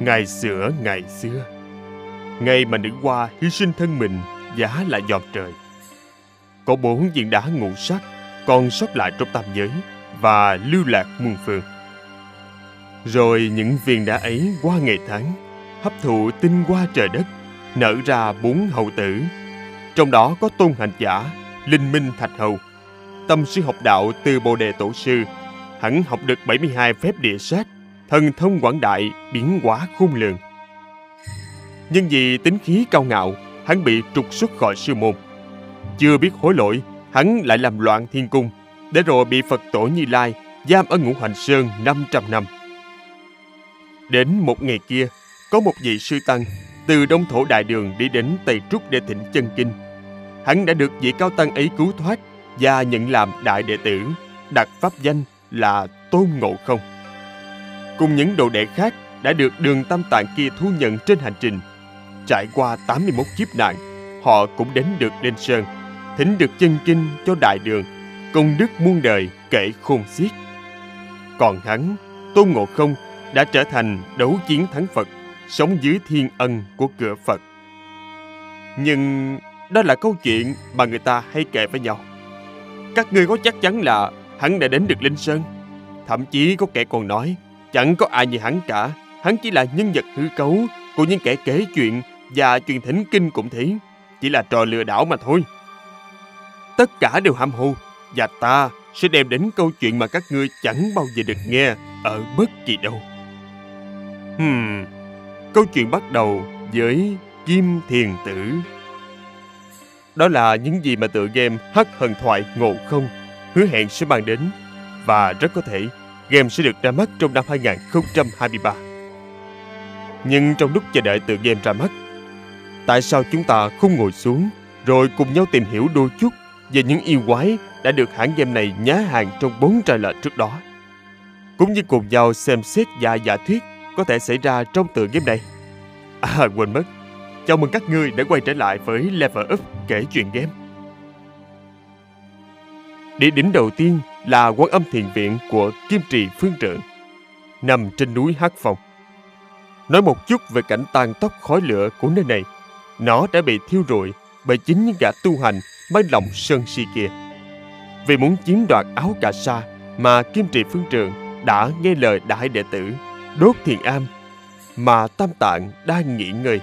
Ngày xưa, ngày xưa, ngày mà nữ hoa hy sinh thân mình giá lại giọt trời. Có bốn viên đá ngũ sắc còn sót lại trong tam giới và lưu lạc muôn phương. Rồi những viên đá ấy qua ngày tháng, hấp thụ tinh hoa trời đất, nở ra bốn hậu tử. Trong đó có tôn hành giả, linh minh thạch hầu, tâm sư học đạo từ bồ đề tổ sư, hắn học được 72 phép địa sát, thần thông quảng đại, biến hóa khôn lường. Nhưng vì tính khí cao ngạo, hắn bị trục xuất khỏi sư môn. Chưa biết hối lỗi, hắn lại làm loạn thiên cung, để rồi bị Phật tổ Như Lai giam ở ngũ hành sơn 500 năm. Đến một ngày kia, có một vị sư tăng từ đông thổ đại đường đi đến Tây Trúc để thỉnh chân kinh. Hắn đã được vị cao tăng ấy cứu thoát và nhận làm đại đệ tử, đặt pháp danh là Tôn Ngộ Không. Cùng những đồ đệ khác đã được đường tam tạng kia thu nhận trên hành trình. Trải qua 81 kiếp nạn, họ cũng đến được lên sơn, thỉnh được chân kinh cho đại đường, công đức muôn đời kể khôn xiết. Còn hắn, Tôn Ngộ Không đã trở thành đấu chiến thắng Phật, sống dưới thiên ân của cửa Phật. Nhưng đó là câu chuyện mà người ta hay kể với nhau. Các ngươi có chắc chắn là hắn đã đến được Linh Sơn? Thậm chí có kẻ còn nói, chẳng có ai như hắn cả, hắn chỉ là nhân vật hư cấu của những kẻ kể chuyện và truyền thỉnh kinh cũng thế, chỉ là trò lừa đảo mà thôi. Tất cả đều ham hô, và ta sẽ đem đến câu chuyện mà các ngươi chẳng bao giờ được nghe ở bất kỳ đâu. Hmm, câu chuyện bắt đầu với Kim Thiền Tử. Đó là những gì mà tựa game Hắc Hần Thoại Ngộ Không hứa hẹn sẽ mang đến và rất có thể game sẽ được ra mắt trong năm 2023. Nhưng trong lúc chờ đợi tựa game ra mắt, tại sao chúng ta không ngồi xuống rồi cùng nhau tìm hiểu đôi chút về những yêu quái đã được hãng game này nhá hàng trong bốn trailer trước đó? Cũng như cùng nhau xem xét và giả thuyết có thể xảy ra trong tựa game này. À quên mất, chào mừng các ngươi đã quay trở lại với Level Up kể chuyện game. Địa điểm đầu tiên là quan âm thiền viện của Kim Trì Phương Trượng, nằm trên núi Hắc Phong. Nói một chút về cảnh tan tóc khói lửa của nơi này, nó đã bị thiêu rụi bởi chính những gã tu hành mới lòng sơn si kia. Vì muốn chiếm đoạt áo cà sa mà Kim Trì Phương Trượng đã nghe lời đại đệ tử đốt thiền am mà tam tạng đang nghỉ ngơi.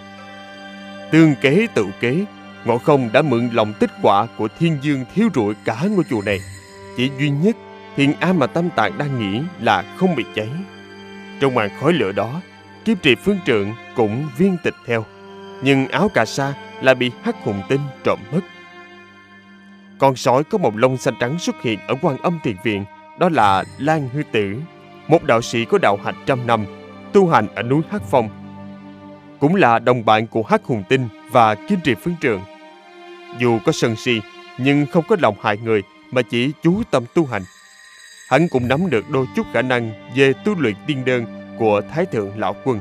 Tương kế tự kế, Ngộ Không đã mượn lòng tích quả của thiên dương thiếu rụi cả ngôi chùa này. Chỉ duy nhất thiền am mà tâm tạng đang nghĩ là không bị cháy. Trong màn khói lửa đó, kiếp trì phương trượng cũng viên tịch theo. Nhưng áo cà sa là bị hắc hùng tinh trộm mất. Con sói có một lông xanh trắng xuất hiện ở quan âm tiền viện, đó là Lan Hư Tử, một đạo sĩ có đạo hạnh trăm năm, tu hành ở núi Hắc Phong. Cũng là đồng bạn của Hắc Hùng Tinh và Kim Trì Phương Trường. Dù có sân si, nhưng không có lòng hại người mà chỉ chú tâm tu hành. Hắn cũng nắm được đôi chút khả năng về tu luyện tiên đơn của Thái Thượng Lão Quân.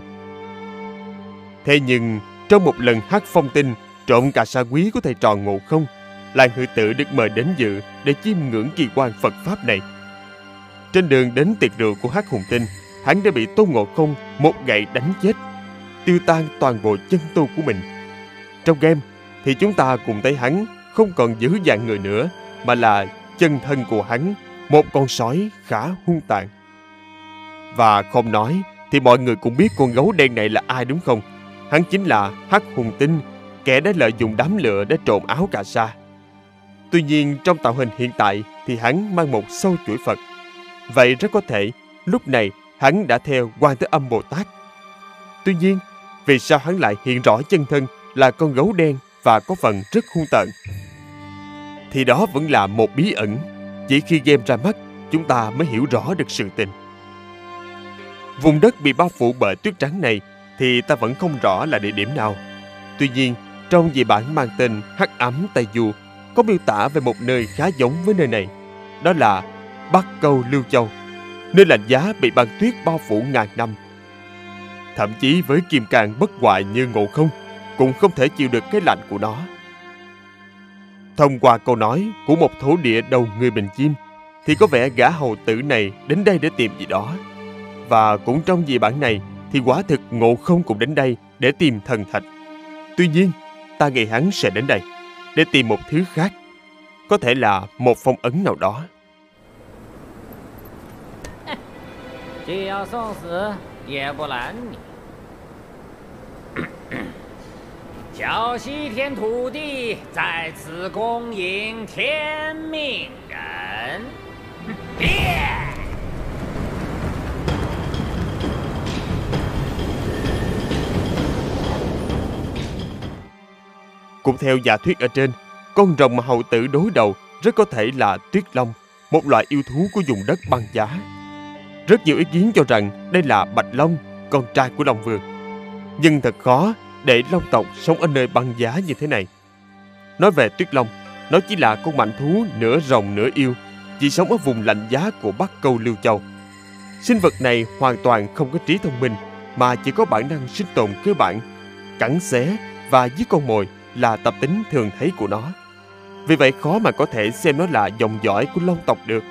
Thế nhưng, trong một lần hát phong tinh trộm cả sa quý của thầy trò ngộ không, Lan Hư Tử được mời đến dự để chiêm ngưỡng kỳ quan Phật Pháp này. Trên đường đến tiệc rượu của hát hùng tinh, hắn đã bị Tôn Ngộ Không một gậy đánh chết, tiêu tan toàn bộ chân tu của mình. Trong game thì chúng ta cùng thấy hắn không còn giữ dạng người nữa, mà là chân thân của hắn, một con sói khá hung tàn. Và không nói thì mọi người cũng biết con gấu đen này là ai đúng không? Hắn chính là Hắc Hùng Tinh, kẻ đã lợi dụng đám lửa để trộm áo cà sa. Tuy nhiên trong tạo hình hiện tại thì hắn mang một sâu chuỗi Phật. Vậy rất có thể lúc này hắn đã theo quan thế âm Bồ Tát. Tuy nhiên, vì sao hắn lại hiện rõ chân thân là con gấu đen và có phần rất hung tợn? Thì đó vẫn là một bí ẩn. Chỉ khi game ra mắt, chúng ta mới hiểu rõ được sự tình. Vùng đất bị bao phủ bởi tuyết trắng này thì ta vẫn không rõ là địa điểm nào. Tuy nhiên, trong dị bản mang tên Hắc ấm Tây Du có miêu tả về một nơi khá giống với nơi này. Đó là Bắc Câu Lưu Châu, nơi lạnh giá bị băng tuyết bao phủ ngàn năm. Thậm chí với kim cang bất hoại như ngộ không, cũng không thể chịu được cái lạnh của nó. Thông qua câu nói của một thổ địa đầu người bình chim, thì có vẻ gã hầu tử này đến đây để tìm gì đó. Và cũng trong dị bản này, thì quả thực ngộ không cũng đến đây để tìm thần thạch. Tuy nhiên, ta nghĩ hắn sẽ đến đây để tìm một thứ khác. Có thể là một phong ấn nào đó. 既要送死，也不拦你。 叫西天土地在此恭迎天命人。变！ Cũng theo giả thuyết ở trên, con rồng mà hậu tử đối đầu rất có thể là tuyết long, một loại yêu thú của vùng đất băng giá. Rất nhiều ý kiến cho rằng đây là Bạch Long, con trai của Long Vương. Nhưng thật khó để Long tộc sống ở nơi băng giá như thế này. Nói về Tuyết Long, nó chỉ là con mạnh thú nửa rồng nửa yêu, chỉ sống ở vùng lạnh giá của Bắc Câu Lưu Châu. Sinh vật này hoàn toàn không có trí thông minh, mà chỉ có bản năng sinh tồn cơ bản, cắn xé và giết con mồi là tập tính thường thấy của nó. Vì vậy khó mà có thể xem nó là dòng dõi của Long tộc được.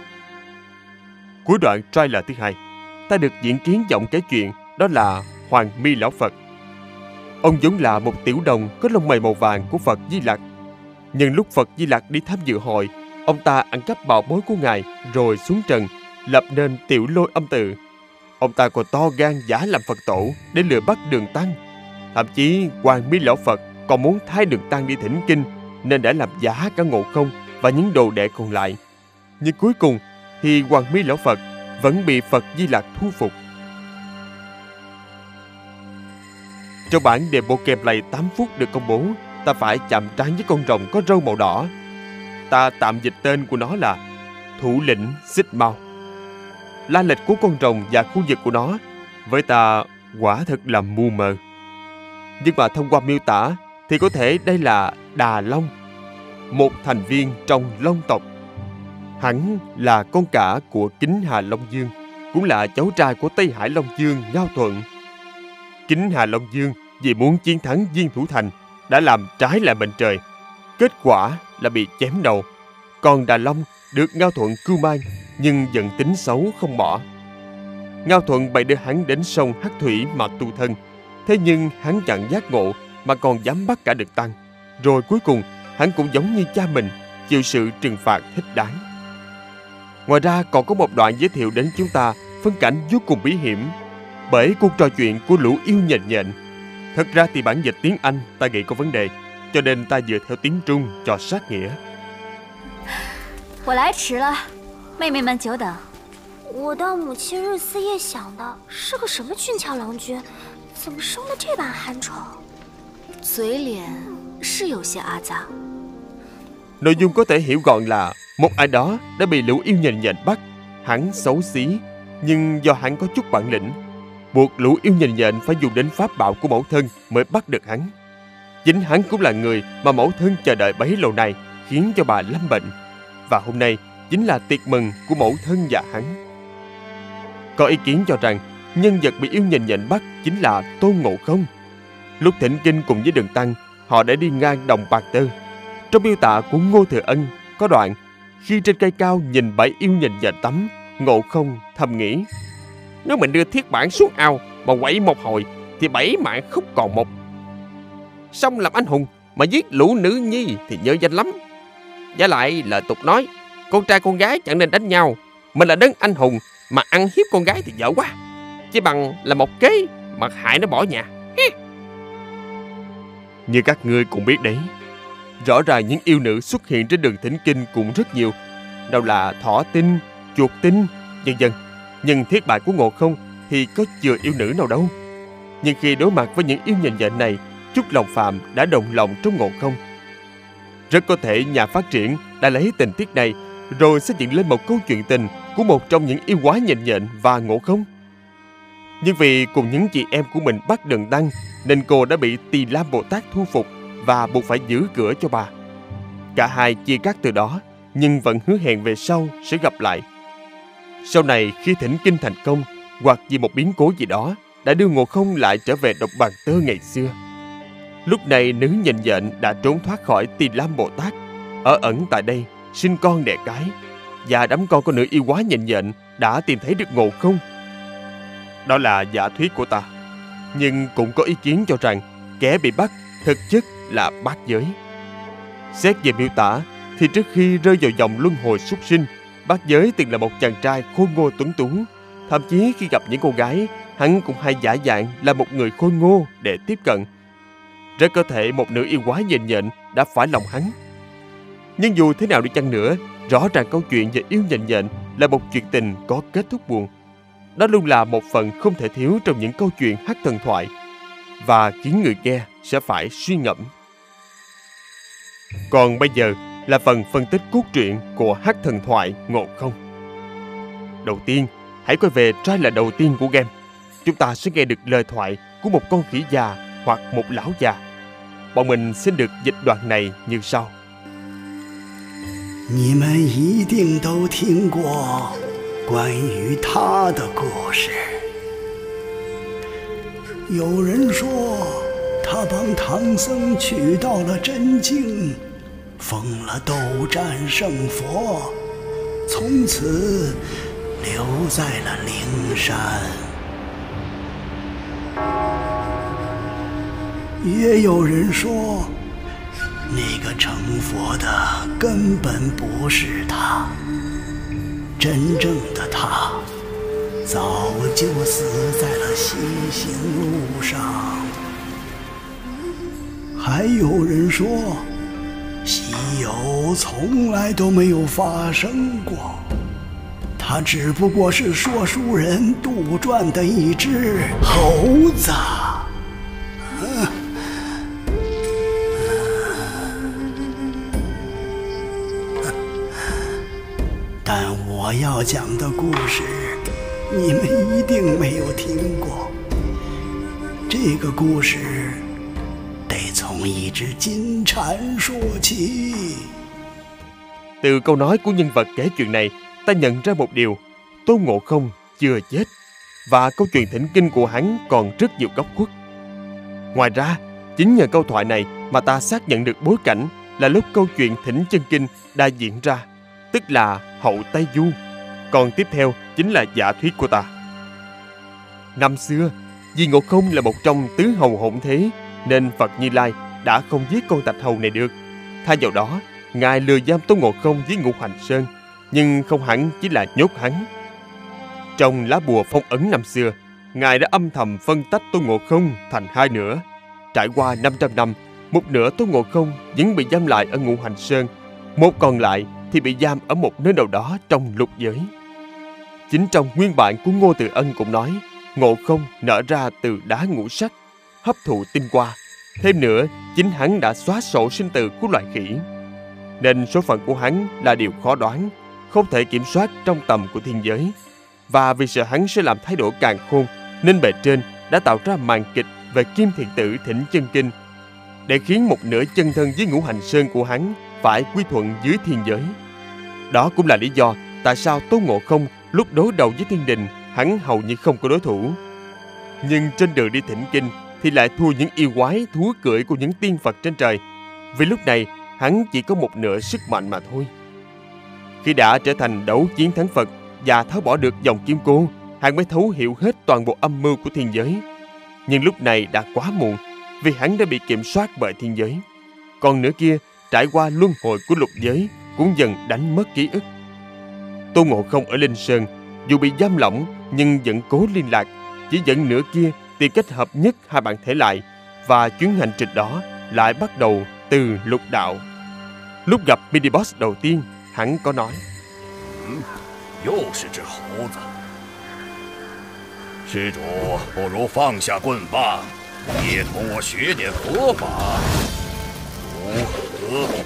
Cuối đoạn trailer thứ hai, ta được diễn kiến giọng kể chuyện đó là Hoàng Mi Lão Phật. Ông giống là một tiểu đồng có lông mày màu vàng của Phật Di Lặc. Nhưng lúc Phật Di Lặc đi tham dự hội, ông ta ăn cắp bảo bối của ngài rồi xuống trần, lập nên tiểu lôi âm tự. Ông ta còn to gan giả làm Phật tổ để lừa bắt đường tăng. Thậm chí Hoàng Mi Lão Phật còn muốn thay đường tăng đi thỉnh kinh nên đã làm giả cả ngộ không và những đồ đệ còn lại. Nhưng cuối cùng thì Hoàng Mi Lão Phật vẫn bị Phật Di Lặc thu phục. Trong bản demo gameplay 8 phút được công bố, ta phải chạm trán với con rồng có râu màu đỏ. Ta tạm dịch tên của nó là Thủ lĩnh Xích Mau. La lịch của con rồng và khu vực của nó với ta quả thật là mù mờ. Nhưng mà thông qua miêu tả thì có thể đây là Đà Long, một thành viên trong Long tộc. Hắn là con cả của Kính Hà Long Dương, cũng là cháu trai của Tây Hải Long Dương Giao Thuận. Kính Hà Long Dương vì muốn chiến thắng Viên Thủ Thành đã làm trái lại mệnh trời. Kết quả là bị chém đầu. Còn Đà Long được Ngao Thuận cưu mang, nhưng giận tính xấu không bỏ. Ngao Thuận bày đưa hắn đến sông Hắc Thủy mà tu thân. Thế nhưng hắn chẳng giác ngộ mà còn dám bắt cả được tăng. Rồi cuối cùng, hắn cũng giống như cha mình, chịu sự trừng phạt thích đáng. Ngoài ra còn có một đoạn giới thiệu đến chúng ta phân cảnh vô cùng bí hiểm bởi cuộc trò chuyện của lũ yêu nhện nhện. Thật ra thì bản dịch tiếng Anh ta nghĩ có vấn đề, cho nên ta dựa theo tiếng Trung cho sát nghĩa. 我来迟了，妹妹们久等。我到母亲日思夜想的是个什么俊俏郎君，怎么生的这般憨丑？嘴脸是有些阿杂。 Nội dung có thể hiểu gọn là một ai đó đã bị lũ yêu nhện nhện bắt. Hắn xấu xí, nhưng do hắn có chút bản lĩnh, buộc lũ yêu nhìn nhện phải dùng đến pháp bảo của mẫu thân mới bắt được hắn. Chính hắn cũng là người mà mẫu thân chờ đợi bấy lâu nay, khiến cho bà lâm bệnh. Và hôm nay chính là tiệc mừng của mẫu thân và hắn. Có ý kiến cho rằng nhân vật bị yêu nhìn nhện bắt chính là Tôn Ngộ Không. Lúc thỉnh kinh cùng với Đường Tăng, họ đã đi ngang đồng Bạc Tơ. Trong miêu tả của Ngô Thừa Ân có đoạn khi trên cây cao nhìn bãi yêu nhìn nhện tắm, Ngộ Không thầm nghĩ nếu mình đưa thiết bản xuống ao mà quậy một hồi thì bảy mạng không còn một. Xong làm anh hùng mà giết lũ nữ nhi thì nhớ danh lắm. Giả lại lời tục nói con trai con gái chẳng nên đánh nhau. Mình là đấng anh hùng mà ăn hiếp con gái thì dở quá. Chỉ bằng là một kế mà hại nó bỏ nhà. Như các ngươi cũng biết đấy, rõ ràng những yêu nữ xuất hiện trên đường thỉnh kinh cũng rất nhiều. Đâu là thỏ tinh, chuột tinh, vân vân. Nhưng thiết bại của Ngộ Không thì có chừa yêu nữ nào đâu. Nhưng khi đối mặt với những yêu nhện nhện này, chút lòng phạm đã đồng lòng trong Ngộ Không. Rất có thể nhà phát triển đã lấy tình tiết này rồi xây dựng lên một câu chuyện tình của một trong những yêu quái nhện nhện và Ngộ Không. Nhưng vì cùng những chị em của mình bắt đường tăng nên cô đã bị Tỳ Lam Bồ Tát thu phục và buộc phải giữ cửa cho bà. Cả hai chia cắt từ đó nhưng vẫn hứa hẹn về sau sẽ gặp lại. Sau này khi thỉnh kinh thành công hoặc vì một biến cố gì đó đã đưa Ngộ Không lại trở về độc bàn tơ ngày xưa. Lúc này nữ nhìn nhện đã trốn thoát khỏi Tỳ Lam Bồ Tát, ở ẩn tại đây sinh con đẻ cái và đám con của nữ yêu quá nhìn nhện đã tìm thấy được Ngộ Không. Đó là giả thuyết của ta. Nhưng cũng có ý kiến cho rằng kẻ bị bắt thực chất là bát giới. Xét về miêu tả thì trước khi rơi vào dòng luân hồi súc sinh, Bác giới từng là một chàng trai khôn ngô tuấn tú. Thậm chí khi gặp những cô gái, hắn cũng hay giả dạng là một người khôn ngô để tiếp cận. Rất có thể một nữ yêu quái nhện nhện đã phải lòng hắn. Nhưng dù thế nào đi chăng nữa, rõ ràng câu chuyện về yêu nhện nhện là một chuyện tình có kết thúc buồn. Đó luôn là một phần không thể thiếu trong những câu chuyện hát thần thoại và khiến người nghe sẽ phải suy ngẫm. Còn bây giờ là phần phân tích cốt truyện của hát thần thoại Ngộ Không. Đầu tiên, hãy quay về trai là đầu tiên của game. Chúng ta sẽ nghe được lời thoại của một con khỉ già hoặc một lão già. Bọn mình xin được dịch đoạn này như sau. 你们一定都听过关于他的故事。有人说，他帮唐僧取到了真经， 封了斗战胜佛，从此留在了灵山。也有人说，那个成佛的根本不是他，真正的他早就死在了西行路上。还有人说，西游从来都没有发生过，他只不过是说书人杜撰的一只猴子。但我要讲的故事，你们一定没有听过。这个故事从一只金蝉说起。 Từ câu nói của nhân vật kể chuyện này, ta nhận ra một điều, Tôn Ngộ Không chưa chết và câu chuyện thỉnh kinh của hắn còn rất nhiều góc khuất. Ngoài ra, chính nhờ câu thoại này mà ta xác nhận được bối cảnh là lúc câu chuyện thỉnh chân kinh đã diễn ra, tức là hậu Tây Du. Còn tiếp theo chính là giả thuyết của ta. Năm xưa, vì Ngộ Không là một trong tứ hầu hỗn thế, nên Phật Như Lai đã không giết con tạch hầu này được. Thay vào đó, Ngài lừa giam Tôn Ngộ Không với Ngũ Hành Sơn, nhưng không hẳn chỉ là nhốt hắn. Trong lá bùa phong ấn năm xưa, Ngài đã âm thầm phân tách Tôn Ngộ Không thành hai nửa. Trải qua 500 năm, một nửa Tôn Ngộ Không vẫn bị giam lại ở Ngũ Hành Sơn, một còn lại thì bị giam ở một nơi nào đó trong lục giới. Chính trong nguyên bản của Ngô Tự Ân cũng nói, Ngộ Không nở ra từ đá ngũ sắc, hấp thụ tinh hoa. Thêm nữa, chính hắn đã xóa sổ sinh tử của loài khỉ. Nên số phận của hắn là điều khó đoán, không thể kiểm soát trong tầm của thiên giới. Và vì sợ hắn sẽ làm thay đổi càng khôn, nên bề trên đã tạo ra màn kịch về kim thiện tử thỉnh chân kinh để khiến một nửa chân thân với ngũ hành sơn của hắn phải quy thuận dưới thiên giới. Đó cũng là lý do tại sao Tôn Ngộ Không lúc đối đầu với thiên đình hắn hầu như không có đối thủ. Nhưng trên đường đi thỉnh kinh thì lại thua những yêu quái thú cưỡi của những tiên Phật trên trời. Vì lúc này hắn chỉ có một nửa sức mạnh mà thôi. Khi đã trở thành đấu chiến thắng Phật và tháo bỏ được dòng kim cô, hắn mới thấu hiểu hết toàn bộ âm mưu của thiên giới. Nhưng lúc này đã quá muộn, vì hắn đã bị kiểm soát bởi thiên giới. Còn nửa kia, trải qua luân hồi của lục giới, cũng dần đánh mất ký ức. Tôn Ngộ Không ở Linh Sơn, dù bị giam lỏng nhưng vẫn cố liên lạc, chỉ dẫn nửa kia tìm cách hợp nhất hai bản thể lại và chuyến hành trình đó lại bắt đầu từ lục đạo. Lúc gặp mini boss đầu tiên, hắn có nói 又是只猴子。施主，不如放下棍棒，也同我学点佛法，如何？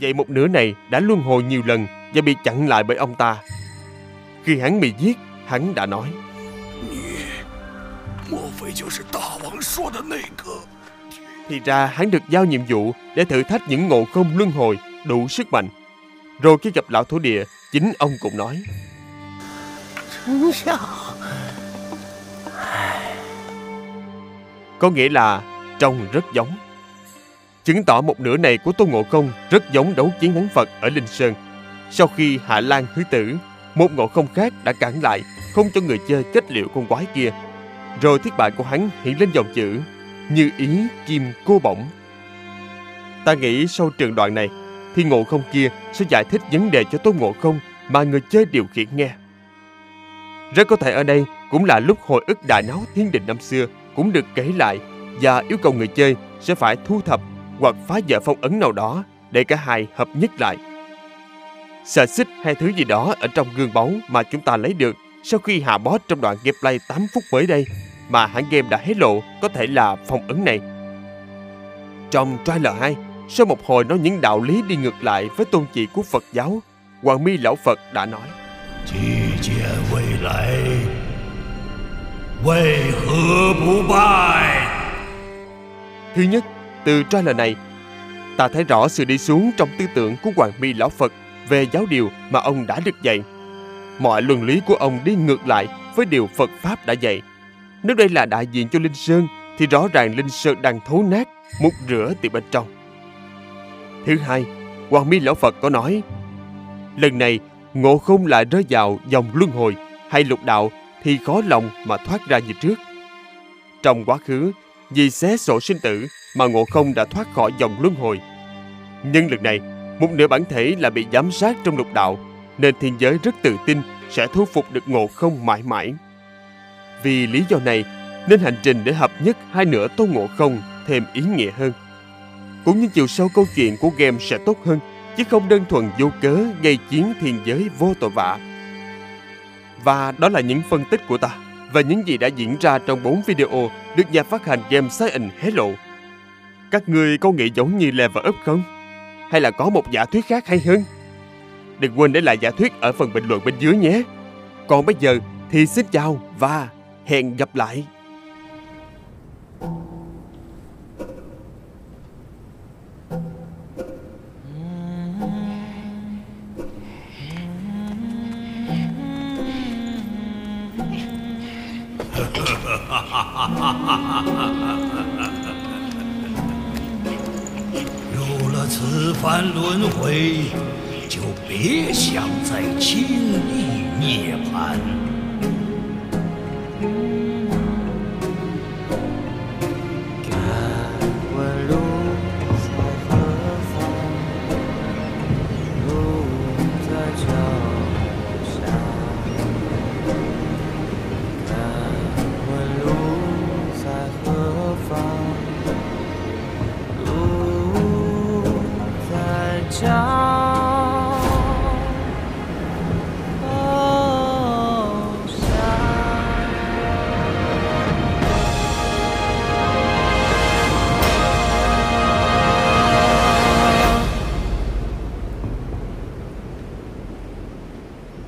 Vậy một nửa này đã luân hồi nhiều lần và bị chặn lại bởi ông ta. Khi hắn bị giết, hắn đã nói 莫非就是大王说的那个？ Thì ra hắn được giao nhiệm vụ để thử thách những ngộ không luân hồi đủ sức mạnh. Rồi khi gặp lão thổ địa, chính ông cũng nói 真相。 có nghĩa là trông rất giống. Chứng tỏ một nửa này của Tôn Ngộ Không rất giống đấu chiến thắng Phật ở Linh Sơn. Sau khi Hạ Lan thứ tử, một ngộ không khác đã cản lại, không cho người chơi kết liễu con quái kia. rồi thiết bại của hắn hiện lên dòng chữ Như ý kim cô bổng. Ta nghĩ sau trường đoạn này Thì ngộ không kia sẽ giải thích vấn đề cho Tôn Ngộ Không Mà người chơi điều khiển nghe. Rất có thể ở đây cũng là lúc hồi ức đại náo thiên đình năm xưa Cũng được kể lại Và yêu cầu người chơi sẽ phải thu thập Hoặc phá vỡ phong ấn nào đó Để cả hai hợp nhất lại. Sợ xích hay thứ gì đó ở trong gương báu mà chúng ta lấy được sau khi hạ boss trong đoạn gameplay 8 phút mới đây mà hãng game đã hé lộ có thể là phong ấn này. Trong trailer 2, sau một hồi nói những đạo lý đi ngược lại với tôn chỉ của Phật giáo, Hoàng Mi Lão Phật đã nói Thứ nhất, từ trailer này, ta thấy rõ sự đi xuống trong tư tưởng của Hoàng Mi Lão Phật về giáo điều mà ông đã được dạy. Mọi luân lý của ông đi ngược lại với điều Phật Pháp đã dạy. Nếu đây là đại diện cho Linh Sơn, thì rõ ràng Linh Sơn đang thấu nát, mục rửa từ bên trong. Thứ hai, Hoàng Mi Lão Phật có nói, lần này ngộ không lại rơi vào dòng luân hồi hay lục đạo thì khó lòng mà thoát ra như trước. Trong quá khứ, vì xé sổ sinh tử mà ngộ không đã thoát khỏi dòng luân hồi. Nhưng lần này, một nửa bản thể là bị giám sát trong lục đạo, nên thiên giới rất tự tin sẽ thu phục được ngộ không mãi mãi. Vì lý do này, nên hành trình để hợp nhất hai nửa tôn ngộ không thêm ý nghĩa hơn. Cũng như chiều sâu câu chuyện của game sẽ tốt hơn, chứ không đơn thuần vô cớ gây chiến thiên giới vô tội vạ. Và đó là những phân tích của ta và những gì đã diễn ra trong 4 video được nhà phát hành game Science hé lộ. Các ngươi có nghĩ giống như Level Up không? Hay là có một giả thuyết khác hay hơn? Đừng quên để lại giả thuyết ở phần bình luận bên dưới nhé. Còn bây giờ thì xin chào và hẹn gặp lại. 有了此番轮回，就 别想再轻易涅槃。